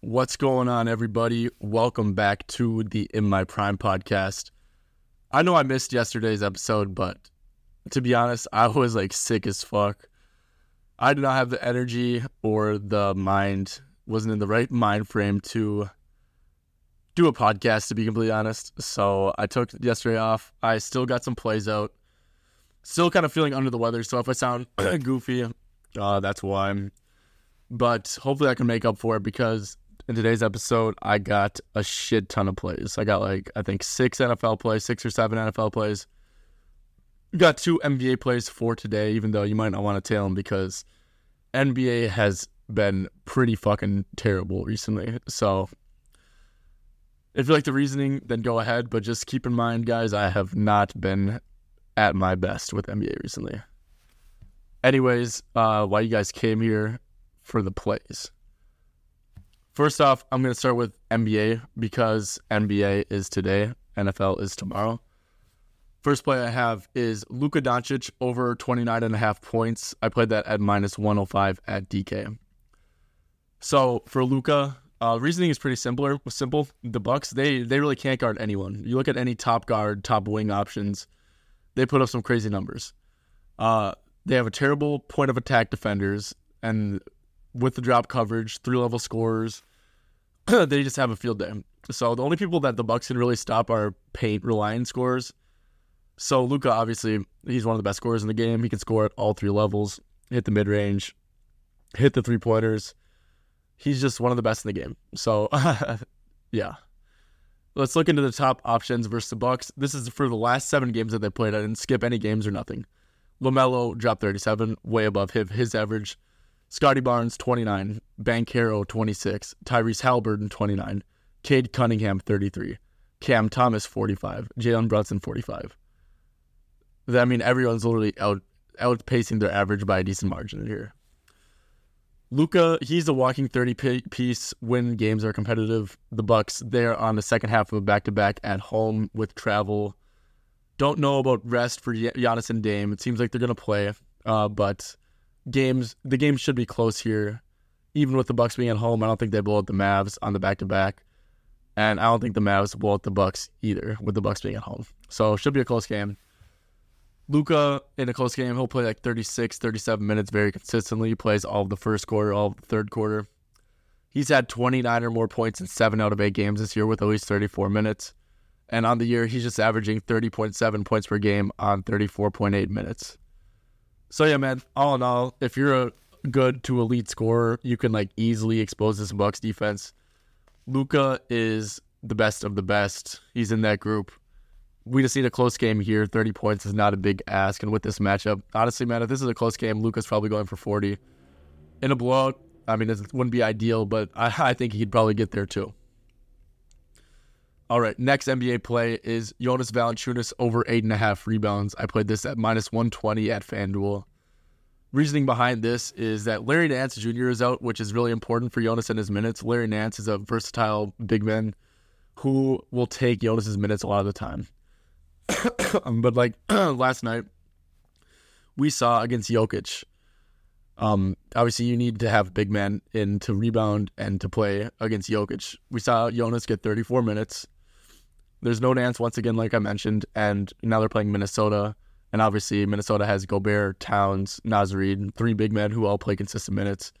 What's going on, everybody? Welcome back to the In My Prime podcast. I know I missed yesterday's episode, but to be honest, I was like sick as fuck. I did not have the energy or the mind, wasn't in the right mind frame to do a podcast, to be completely honest. So I took yesterday off. I still got some plays out. Still kind of feeling under the weather. So if I sound goofy, uh, that's why. But hopefully I can make up for it because in today's episode, I got a shit ton of plays. I got like, I think six NFL plays, six or seven NFL plays. Got two NBA plays for today, even though you might not want to tail them because NBA has been pretty fucking terrible recently. So if you like the reasoning, then go ahead. But just keep in mind, guys, I have not been at my best with NBA recently. Anyways, uh, why you guys came here for the plays. First off, I'm going to start with NBA because NBA is today, NFL is tomorrow. First play I have is Luka Doncic over 29 and a half points. I played that at minus 105 at DK. So for Luka, uh, reasoning is pretty simpler. Simple. The Bucks they they really can't guard anyone. You look at any top guard, top wing options, they put up some crazy numbers. Uh, they have a terrible point of attack defenders, and with the drop coverage, three level scores. they just have a field day. So the only people that the Bucks can really stop are paint reliant scores. So Luka, obviously, he's one of the best scorers in the game. He can score at all three levels, hit the mid range, hit the three pointers. He's just one of the best in the game. So, yeah. Let's look into the top options versus the Bucks. This is for the last seven games that they played. I didn't skip any games or nothing. LaMelo dropped 37, way above his, his average. Scottie Barnes, 29. Banchero, 26. Tyrese Halliburton, 29. Cade Cunningham, 33. Cam Thomas, 45. Jalen Brunson, 45. I mean, everyone's literally out outpacing their average by a decent margin here. Luka, he's a walking 30 piece when games are competitive. The Bucks, they're on the second half of a back to back at home with travel. Don't know about rest for Giannis and Dame. It seems like they're gonna play, uh, but games the game should be close here. Even with the Bucks being at home, I don't think they blow out the Mavs on the back to back, and I don't think the Mavs blow out the Bucks either with the Bucks being at home. So it should be a close game. Luka in a close game, he'll play like 36, 37 minutes very consistently. He plays all of the first quarter, all of the third quarter. He's had 29 or more points in seven out of eight games this year with at least 34 minutes. And on the year, he's just averaging 30.7 points per game on 34.8 minutes. So yeah, man, all in all, if you're a good to elite scorer, you can like easily expose this Bucks defense. Luka is the best of the best. He's in that group we just need a close game here. 30 points is not a big ask. And with this matchup, honestly, man, if this is a close game, Luka's probably going for 40. In a blowout, I mean, it wouldn't be ideal, but I, I think he'd probably get there too. All right, next NBA play is Jonas Valanciunas over eight and a half rebounds. I played this at minus 120 at FanDuel. Reasoning behind this is that Larry Nance Jr. is out, which is really important for Jonas and his minutes. Larry Nance is a versatile big man who will take Jonas's minutes a lot of the time. Um, but like last night, we saw against Jokic. Um, obviously, you need to have big man in to rebound and to play against Jokic. We saw Jonas get 34 minutes. There's no Nance once again, like I mentioned, and now they're playing Minnesota. And obviously, Minnesota has Gobert, Towns, Naz Reid, three big men who all play consistent minutes.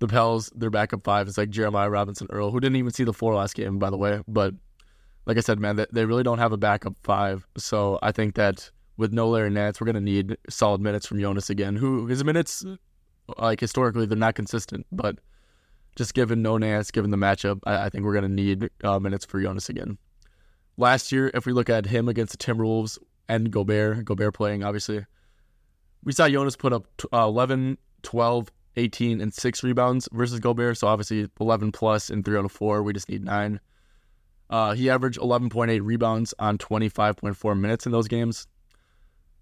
The Pels, their backup five is like Jeremiah Robinson Earl, who didn't even see the floor last game, by the way, but like I said, man, they really don't have a backup five. So I think that with no Larry Nance, we're going to need solid minutes from Jonas again, who his minutes, like historically, they're not consistent. But just given no Nance, given the matchup, I, I think we're going to need uh, minutes for Jonas again. Last year, if we look at him against the Timberwolves and Gobert, Gobert playing, obviously, we saw Jonas put up uh, 11, 12, 18, and 6 rebounds versus Gobert. So obviously 11 plus and 3 out of 4. We just need 9. Uh, he averaged 11.8 rebounds on 25.4 minutes in those games.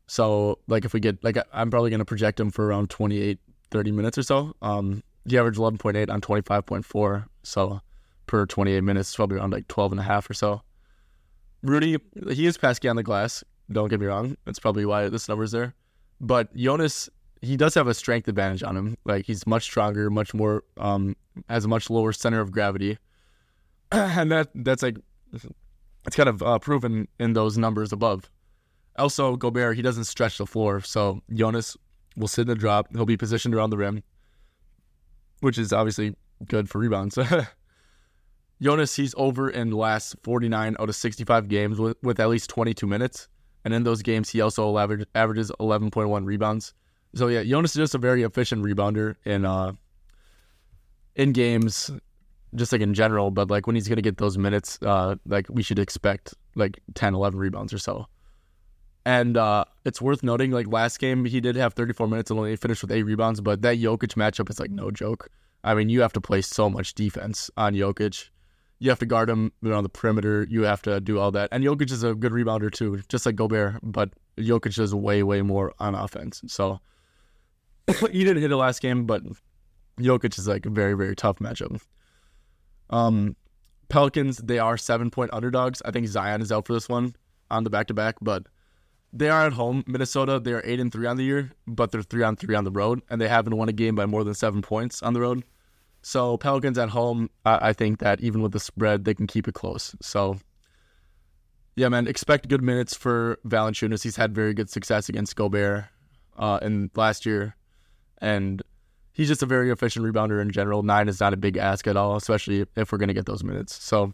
So, like, if we get, like, I'm probably going to project him for around 28, 30 minutes or so. Um, he averaged 11.8 on 25.4. So, per 28 minutes, probably around like 12 and a half or so. Rudy, he is pesky on the glass. Don't get me wrong. That's probably why this number is there. But Jonas, he does have a strength advantage on him. Like he's much stronger, much more um has a much lower center of gravity, and that that's like it's kind of uh, proven in those numbers above. Also, Gobert he doesn't stretch the floor, so Jonas will sit in the drop. He'll be positioned around the rim, which is obviously good for rebounds. Jonas, he's over in the last 49 out of 65 games with, with at least 22 minutes. And in those games, he also average, averages 11.1 rebounds. So yeah, Jonas is just a very efficient rebounder in uh in games, just like in general. But like when he's gonna get those minutes, uh, like we should expect like 10, 11 rebounds or so. And uh, it's worth noting, like last game, he did have 34 minutes and only finished with eight rebounds. But that Jokic matchup is like no joke. I mean, you have to play so much defense on Jokic. You have to guard him on the perimeter. You have to do all that. And Jokic is a good rebounder too, just like Gobert. But Jokic does way, way more on offense. So he didn't hit it last game, but Jokic is like a very, very tough matchup. Um, Pelicans, they are seven point underdogs. I think Zion is out for this one on the back to back, but they are at home. Minnesota, they are eight and three on the year, but they're three on three on the road, and they haven't won a game by more than seven points on the road. So Pelicans at home, I, I think that even with the spread, they can keep it close. So yeah, man, expect good minutes for Valanciunas. He's had very good success against Gobert uh, in last year, and he's just a very efficient rebounder in general. Nine is not a big ask at all, especially if we're going to get those minutes. So,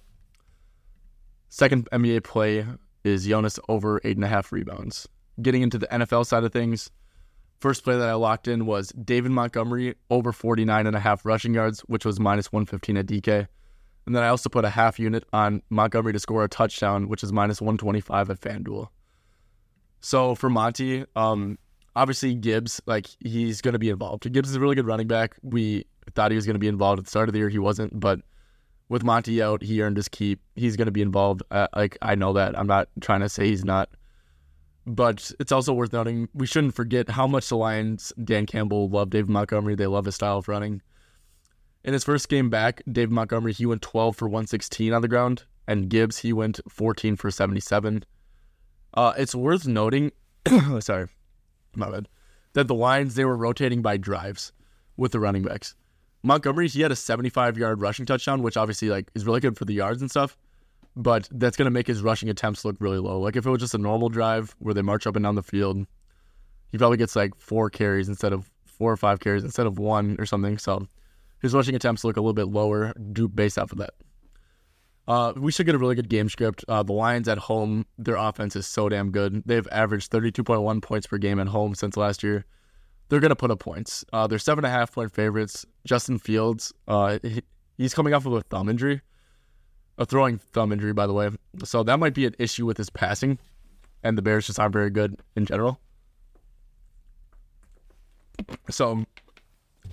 second NBA play is Jonas over eight and a half rebounds. Getting into the NFL side of things, first play that I locked in was David Montgomery over 49 and a half rushing yards, which was minus 115 at DK. And then I also put a half unit on Montgomery to score a touchdown, which is minus 125 at FanDuel. So for Monty, um, obviously Gibbs, like he's going to be involved. Gibbs is a really good running back. We thought he was going to be involved at the start of the year. He wasn't, but with Monty out, he earned his keep. He's going to be involved. Uh, like I know that. I'm not trying to say he's not. But it's also worth noting we shouldn't forget how much the Lions, Dan Campbell, love David Montgomery. They love his style of running. In his first game back, David Montgomery, he went 12 for 116 on the ground, and Gibbs, he went 14 for 77. Uh, it's worth noting, sorry, my bad, that the Lions, they were rotating by drives with the running backs. Montgomery, he had a 75 yard rushing touchdown, which obviously like is really good for the yards and stuff, but that's gonna make his rushing attempts look really low. Like if it was just a normal drive where they march up and down the field, he probably gets like four carries instead of four or five carries instead of one or something. So his rushing attempts look a little bit lower based off of that. Uh, we should get a really good game script. Uh, the Lions at home, their offense is so damn good. They've averaged 32.1 points per game at home since last year they're going to put up points. Uh, they're seven and a half point favorites. Justin Fields, uh, he, he's coming off of a thumb injury, a throwing thumb injury, by the way. So that might be an issue with his passing, and the Bears just aren't very good in general. So,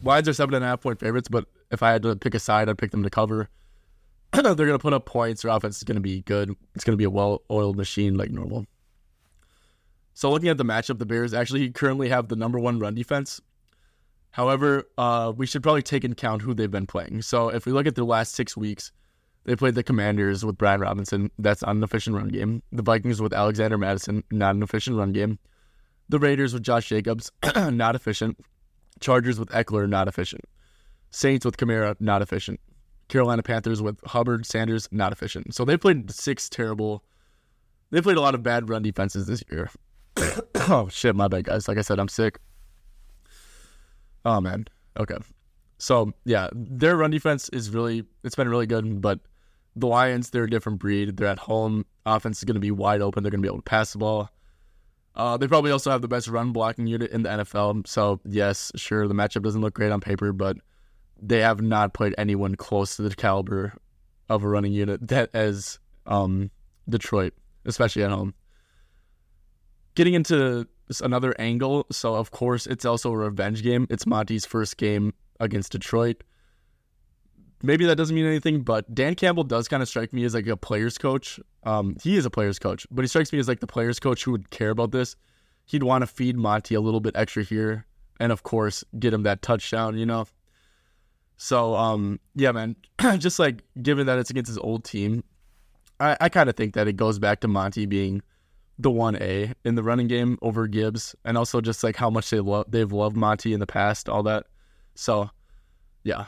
Lions are seven and a half point favorites, but if I had to pick a side, I'd pick them to cover. they're going to put up points. Their offense is going to be good. It's going to be a well oiled machine like normal. So looking at the matchup, the Bears actually currently have the number one run defense. However, uh, we should probably take into account who they've been playing. So if we look at the last six weeks, they played the Commanders with Brian Robinson. That's not an efficient run game. The Vikings with Alexander Mattison. not an efficient run game. The Raiders with Josh Jacobs, not efficient. Chargers with Ekeler, not efficient. Saints with Kamara, not efficient. Carolina Panthers with Hubbard, Sanders, not efficient. So they played six terrible. They played a lot of bad run defenses this year. oh shit, my bad, guys. Like I said, I'm sick. Oh man. Okay. So yeah, their run defense is really it's been really good, but the Lions, they're a different breed. They're at home. Offense is going to be wide open. They're going to be able to pass the ball. Uh, they probably also have the best run blocking unit in the NFL. So yes, sure, the matchup doesn't look great on paper, but they have not played anyone close to the caliber of a running unit that as um, Detroit, especially at home getting into another angle. So, of course, it's also a revenge game. It's Monty's first game against Detroit. Maybe that doesn't mean anything, but Dan Campbell does kind of strike me as like a player's coach. Um, he is a player's coach, but he strikes me as like the player's coach who would care about this. He'd want to feed Monty a little bit extra here, and of course, get him that touchdown. You know. So, um, yeah, man, just like given that it's against his old team, I, I kind of think that it goes back to Monty being the one A in the running game over Gibbs, and also just like how much they love they've loved Monty in the past, all that. So, yeah.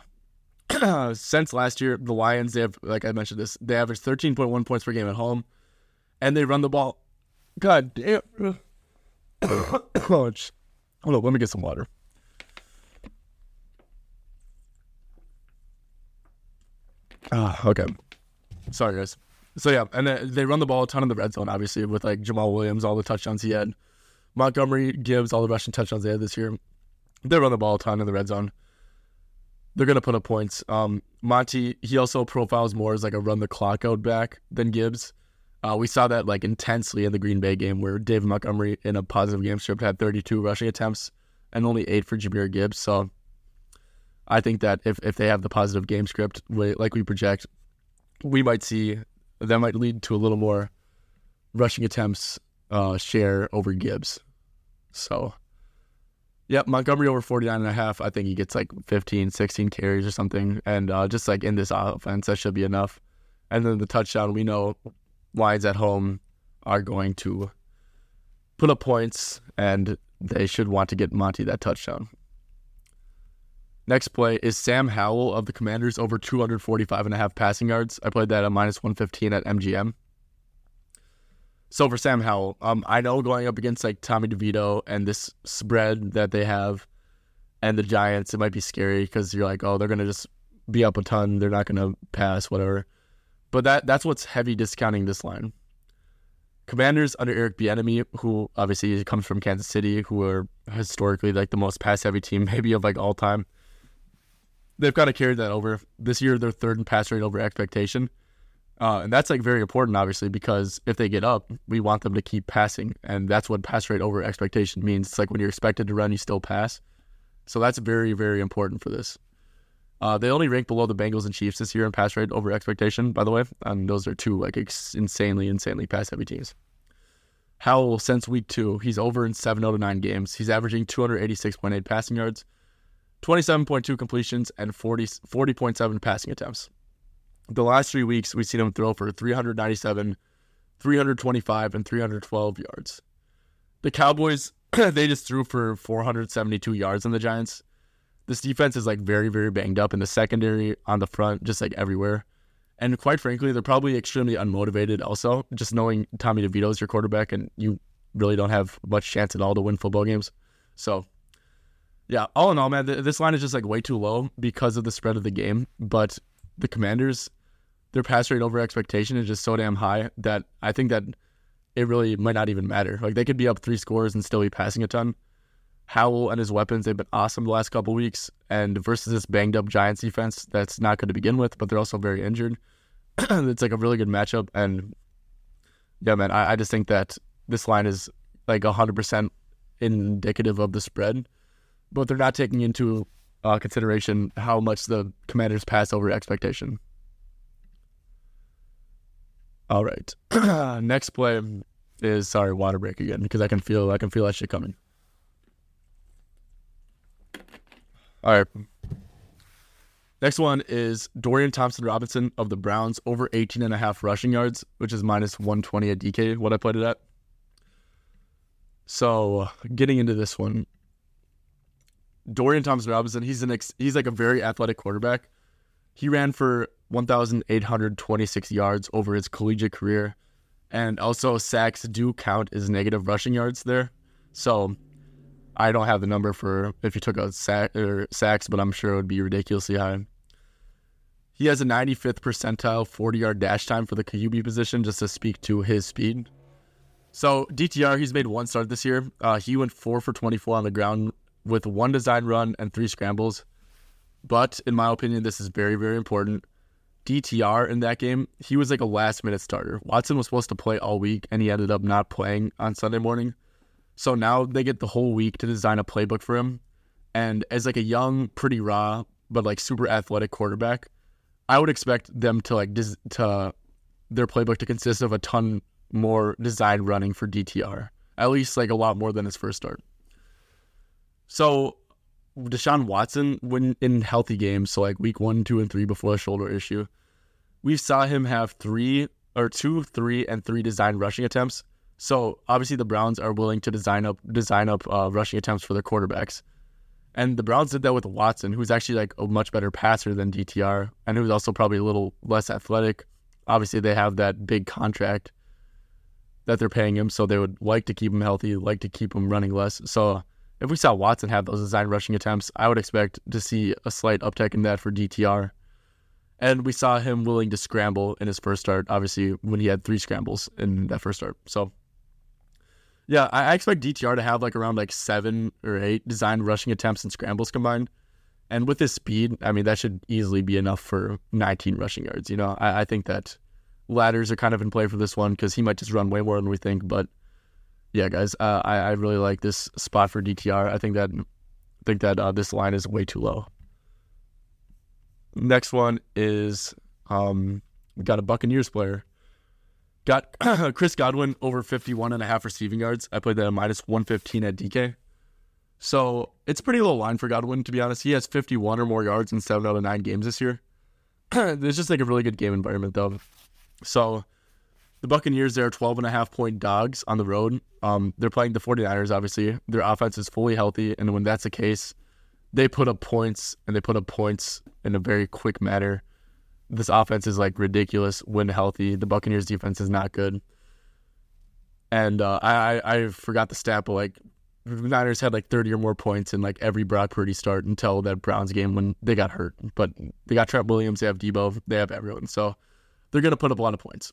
Since last year, the Lions they have like I mentioned this they average thirteen point one points per game at home, and they run the ball. God damn. oh, hold on, let me get some water. Ah, okay. Sorry, guys. So yeah, and they run the ball a ton in the red zone, obviously, with like Jamaal Williams, all the touchdowns he had. Montgomery Gibbs all the rushing touchdowns they had this year. They run the ball a ton in the red zone. They're gonna put up points. Um, Monty, he also profiles more as like a run the clock out back than Gibbs. Uh, we saw that like intensely in the Green Bay game where David Montgomery in a positive game script had 32 rushing attempts and only eight for Jahmyr Gibbs. So I think that if, if they have the positive game script like we project, we might see that might lead to a little more rushing attempts uh, share over Gibbs. So, yep, Montgomery over 49 and a half. I think he gets like 15, 16 carries or something. And uh, just like in this offense, that should be enough. And then the touchdown, we know Lions at home are going to put up points and they should want to get Monty that touchdown. Next play is Sam Howell of the Commanders over 245 and a half passing yards. I played that at minus 115 at MGM. So for Sam Howell, um, I know going up against like Tommy DeVito and this spread that they have and the Giants, it might be scary because you're like, oh, they're gonna just be up a ton. They're not gonna pass, whatever. But that that's what's heavy discounting this line. Commanders under Eric Bieniemy, who obviously comes from Kansas City, who are historically like the most pass heavy team maybe of like all time they've kind of carried that over. This year, they're third in pass rate over expectation. Uh, and that's like very important, obviously, because if they get up, we want them to keep passing. And that's what pass rate over expectation means. It's like when you're expected to run, you still pass. So that's very, very important for this. Uh, they only rank below the Bengals and Chiefs this year in pass rate over expectation, by the way. And those are two like ex- insanely, insanely pass heavy teams. Howell, since week two, he's over in seven out of nine games. He's averaging 286.8 passing yards, 27.2 completions, and 40, 40.7 passing attempts. The last three weeks, we've seen him throw for 397, 325, and 312 yards. The Cowboys, they just threw for 472 yards on the Giants. This defense is like very, very banged up in the secondary, on the front, just like everywhere. And quite frankly, they're probably extremely unmotivated also, just knowing Tommy DeVito is your quarterback and you really don't have much chance at all to win football games. So yeah, all in all, man, th- this line is just like way too low because of the spread of the game. But the Commanders, their pass rate over expectation is just so damn high that I think that it really might not even matter. Like they could be up three scores and still be passing a ton. Howell and his weapons, they've been awesome the last couple weeks. And versus this banged up Giants defense, that's not good to begin with, but they're also very injured. it's like a really good matchup. And yeah, man, I, I just think that this line is like 100% indicative of the spread but they're not taking into uh, consideration how much the Commanders pass over expectation. All right, next play is sorry water break again because I can feel I can feel that shit coming. All right. Next one is Dorian Thompson Robinson of the Browns over 18 and a half rushing yards, which is minus 120 at DK, what I played it at. So, getting into this one, Dorian Thompson Robinson, he's an ex- he's like a very athletic quarterback. He ran for 1,826 yards over his collegiate career, and also sacks do count as negative rushing yards there. So I don't have the number for if you took a sack or sacks, but I'm sure it would be ridiculously high. He has a 95th percentile 40 yard dash time for the QB position, just to speak to his speed. So DTR, he's made one start this year. Uh, he went four for 24 on the ground with one design run and three scrambles. But in my opinion, this is very, very important. DTR in that game, he was like a last minute starter. Watson was supposed to play all week and he ended up not playing on Sunday morning. So now they get the whole week to design a playbook for him. And as like a young, pretty raw, but like super athletic quarterback, I would expect them to like dis- to their playbook to consist of a ton more design running for DTR. At least like a lot more than his first start. So Deshaun Watson, when in healthy games, so like week one, two, and three before the shoulder issue, we saw him have three or two, three, and three design rushing attempts So obviously the Browns are willing to design up design up uh, rushing attempts for their quarterbacks, and the Browns did that with Watson, who's actually like a much better passer than DTR, and who's also probably a little less athletic. Obviously, they have that big contract that they're paying him, so they would like to keep him healthy, like to keep him running less. So if we saw Watson have those design rushing attempts, I would expect to see a slight uptick in that for DTR. And we saw him willing to scramble in his first start, obviously, when he had three scrambles in that first start. So, yeah, I expect DTR to have like around like seven or eight design rushing attempts and scrambles combined. And with his speed, I mean, that should easily be enough for 19 rushing yards. You know, I, I think that ladders are kind of in play for this one because he might just run way more than we think. But yeah, guys, uh, I, I really like this spot for DTR. I think that think that uh, this line is way too low. Next one is um, we got a Buccaneers player. Got Chris Godwin over 51 and a half receiving yards. I played that at minus 115 at DK. So it's pretty low line for Godwin, to be honest. He has 51 or more yards in seven out of nine games this year. it's just like a really good game environment, though. So the Buccaneers, they're 12 and a half point dogs on the road. Um, they're playing the 49ers, obviously. Their offense is fully healthy. And when that's the case, they put up points and they put up points in a very quick manner. This offense is like ridiculous when healthy. The Buccaneers defense is not good. And uh, I, I forgot the stat, but like the Niners had like 30 or more points in like every Brock Purdy start until that Browns game when they got hurt. But they got Trent Williams, they have Deebo, they have everyone. So they're going to put up a lot of points.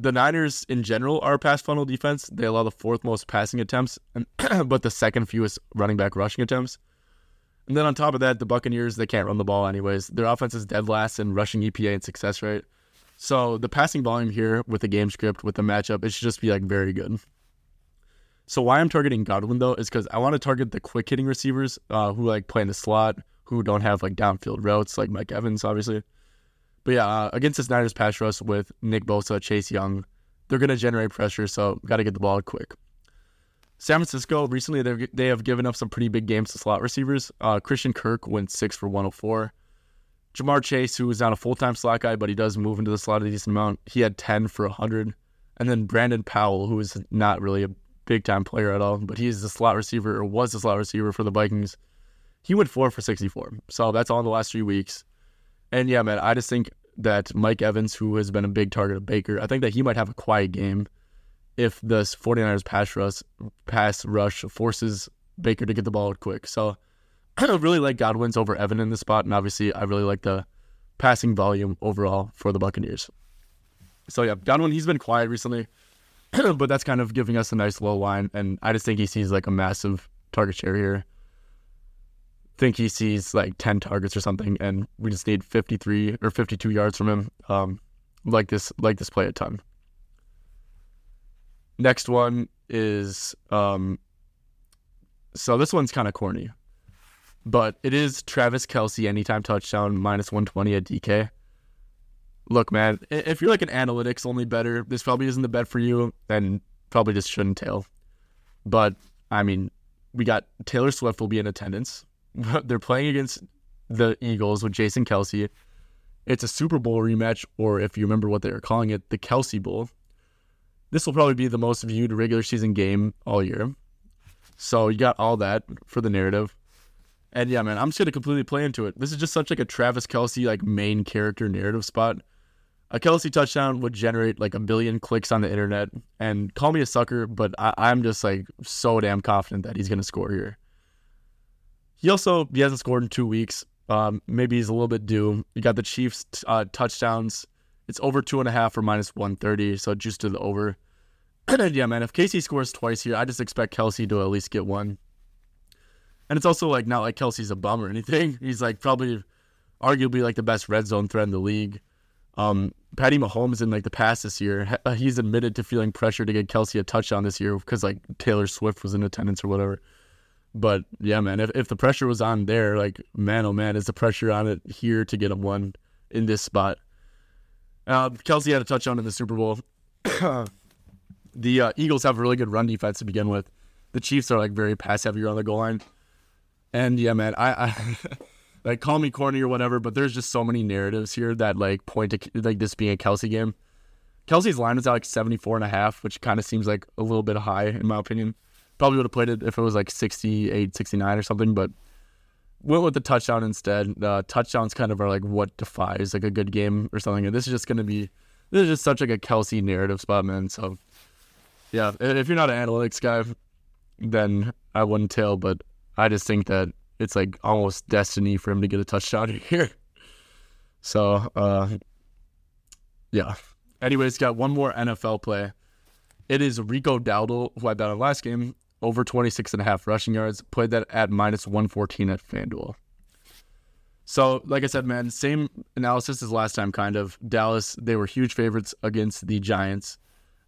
The Niners in general are a pass funnel defense. They allow the fourth most passing attempts, but the second fewest running back rushing attempts. And then on top of that, the Buccaneers, they can't run the ball anyways. Their offense is dead last in rushing EPA and success rate. So the passing volume here with the game script, with the matchup, it should just be like very good. So why I'm targeting Godwin though is because I want to target the quick hitting receivers uh, who like play in the slot, who don't have like downfield routes like Mike Evans, obviously. But yeah, uh, against the Niners pass rush with Nick Bosa, Chase Young, they're going to generate pressure, so got to get the ball quick. San Francisco recently they they have given up some pretty big games to slot receivers. Uh, Christian Kirk went six for 104. Ja'Marr Chase, who is not a full time slot guy, but he does move into the slot a decent amount, he had 10 for 100. And then Brandon Powell, who is not really a big time player at all, but he's the slot receiver or was the slot receiver for the Vikings. He went four for 64. So that's all in the last three weeks. And yeah, man, I just think that Mike Evans, who has been a big target of Baker, I think that he might have a quiet game if the 49ers pass rush, pass rush forces Baker to get the ball quick. So I really like Godwin's over Evan in this spot, and obviously I really like the passing volume overall for the Buccaneers. So yeah, Godwin he's been quiet recently, but that's kind of giving us a nice low line, and I just think he sees like a massive target share here think he sees like 10 targets or something, and we just need 53 or 52 yards from him. Um, like this, like this play a ton. Next one is um, so this one's kind of corny, but it is Travis Kelce anytime touchdown minus 120 at DK. Look, man, if you're like an analytics only better, this probably isn't the bet for you, and probably just shouldn't tail. But I mean, we got Taylor Swift will be in attendance. they're playing against the Eagles with Jason Kelce. It's a Super Bowl rematch, or if you remember what they were calling it, the Kelce Bowl. This will probably be the most viewed regular season game all year. So you got all that for the narrative. And yeah, man, I'm just gonna completely play into it. This is just such like a Travis Kelce like main character narrative spot. A Kelce touchdown would generate like a billion clicks on the internet. And call me a sucker, but I- I'm just like so damn confident that he's gonna score here. He also he hasn't scored in two weeks. Um, maybe he's a little bit due. You got the Chiefs uh, touchdowns. It's over two and a half or minus one thirty, so just to the over. yeah, man. If KC scores twice here, I just expect Kelce to at least get one. And it's also like not like Kelce's a bum or anything. He's like probably, arguably like the best red zone threat in the league. Um, Patty Mahomes in like the past this year, he's admitted to feeling pressure to get Kelce a touchdown this year because like Taylor Swift was in attendance or whatever. But yeah, man, if, if the pressure was on there, like, man, oh man, is the pressure on it here to get him one in this spot? Uh, Kelce had a touchdown in the Super Bowl. the uh, Eagles have a really good run defense to begin with. The Chiefs are like very pass heavier on the goal line. And yeah, man, I, I like call me corny or whatever, but there's just so many narratives here that like point to like this being a Kelce game. Kelce's line is at like 74 and a half, which kind of seems like a little bit high in my opinion. Probably would have played it if it was like 68, 69 or something, but went with the touchdown instead. The touchdowns kind of are like what defies like a good game or something. And this is just going to be, this is just such like a Kelce narrative spot, man. So yeah, if you're not an analytics guy, then I wouldn't tell, but I just think that it's like almost destiny for him to get a touchdown here. So, uh, yeah. Anyways, got one more NFL play. It is Rico Dowdle, who I bet on last game, over 26 and a half rushing yards. Played that at minus 114 at FanDuel. So, like I said, man, same analysis as last time, kind of. Dallas, they were huge favorites against the Giants.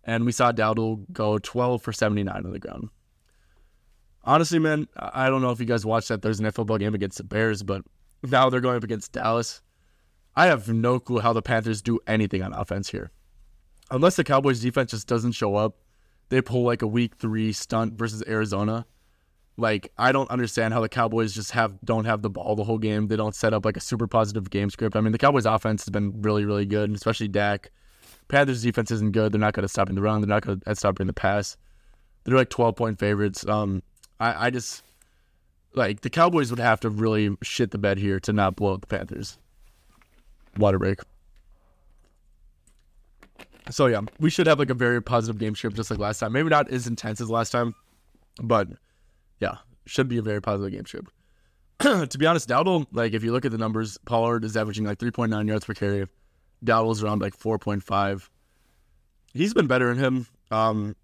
And we saw Dowdle go 12 for 79 on the ground. Honestly, man, I don't know if you guys watched that There's an football game against the Bears, but now they're going up against Dallas. I have no clue how the Panthers do anything on offense here. Unless the Cowboys defense just doesn't show up, they pull like a week three stunt versus Arizona. Like I don't understand how the Cowboys just have don't have the ball the whole game. They don't set up like a super positive game script. I mean, the Cowboys offense has been really, really good, especially Dak. Panthers defense isn't good. They're not going to stop in the run. They're not going to stop in the pass. They're like 12 point favorites. Um, I, I just like the Cowboys would have to really shit the bed here to not blow up the Panthers. Water break. So yeah, we should have like a very positive game script just like last time. Maybe not as intense as last time, but yeah, should be a very positive game script. to be honest, Dowdle, like if you look at the numbers, Pollard is averaging like 3.9 yards per carry. Dowdle's around like 4.5. He's been better than him. Um,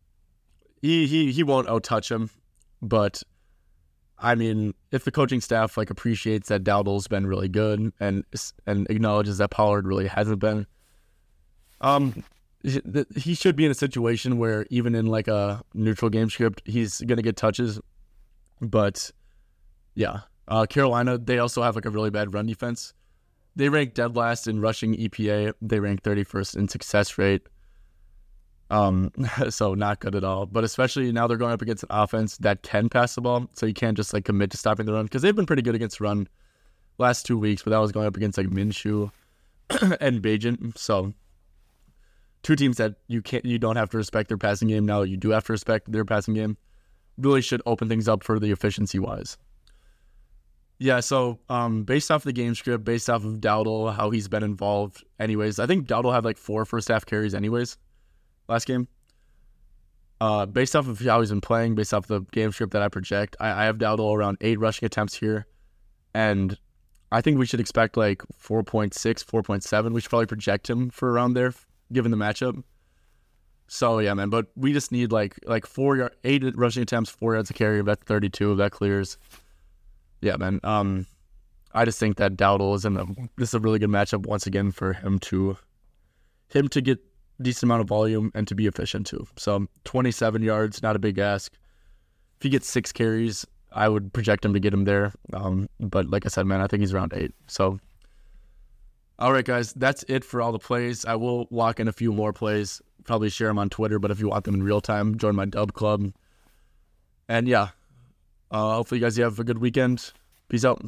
he he he won't out touch him, but I mean, if the coaching staff like appreciates that Dowdle's been really good and and acknowledges that Pollard really hasn't been, um, he should be in a situation where even in like a neutral game script, he's gonna get touches. But yeah, uh, Carolina they also have like a really bad run defense. They rank dead last in rushing EPA. They rank 31st in success rate. Um, so not good at all. But especially now they're going up against an offense that can pass the ball, so you can't just like commit to stopping the run because they've been pretty good against run last two weeks, but that was going up against like Minshew and Bagent. So two teams that you can't, you don't have to respect their passing game. Now you do have to respect their passing game. Really should open things up for the efficiency wise. Yeah, so um, based off the game script, based off of Dowdle, how he's been involved, anyways, I think Dowdle had like four first half carries, anyways last game. Uh, based off of how he's been playing, based off the game script that I project, I, I have Dowdle around eight rushing attempts here, and I think we should expect like 4.6, 4.7. We should probably project him for around there, given the matchup. So yeah, man. But we just need like like four yard, eight rushing attempts, four yards a carry. If that's 32, if that clears, yeah, man. Um, I just think that Dowdle is in a this is a really good matchup once again for him to him to get decent amount of volume and to be efficient too. So 27 yards, not a big ask. If he gets six carries, I would project him to get him there. Um, but like I said, man, I think he's around eight. So, all right, guys, that's it for all the plays. I will lock in a few more plays, probably share them on Twitter. But if you want them in real time, join my dub club. And yeah, uh, hopefully, you guys have a good weekend. Peace out.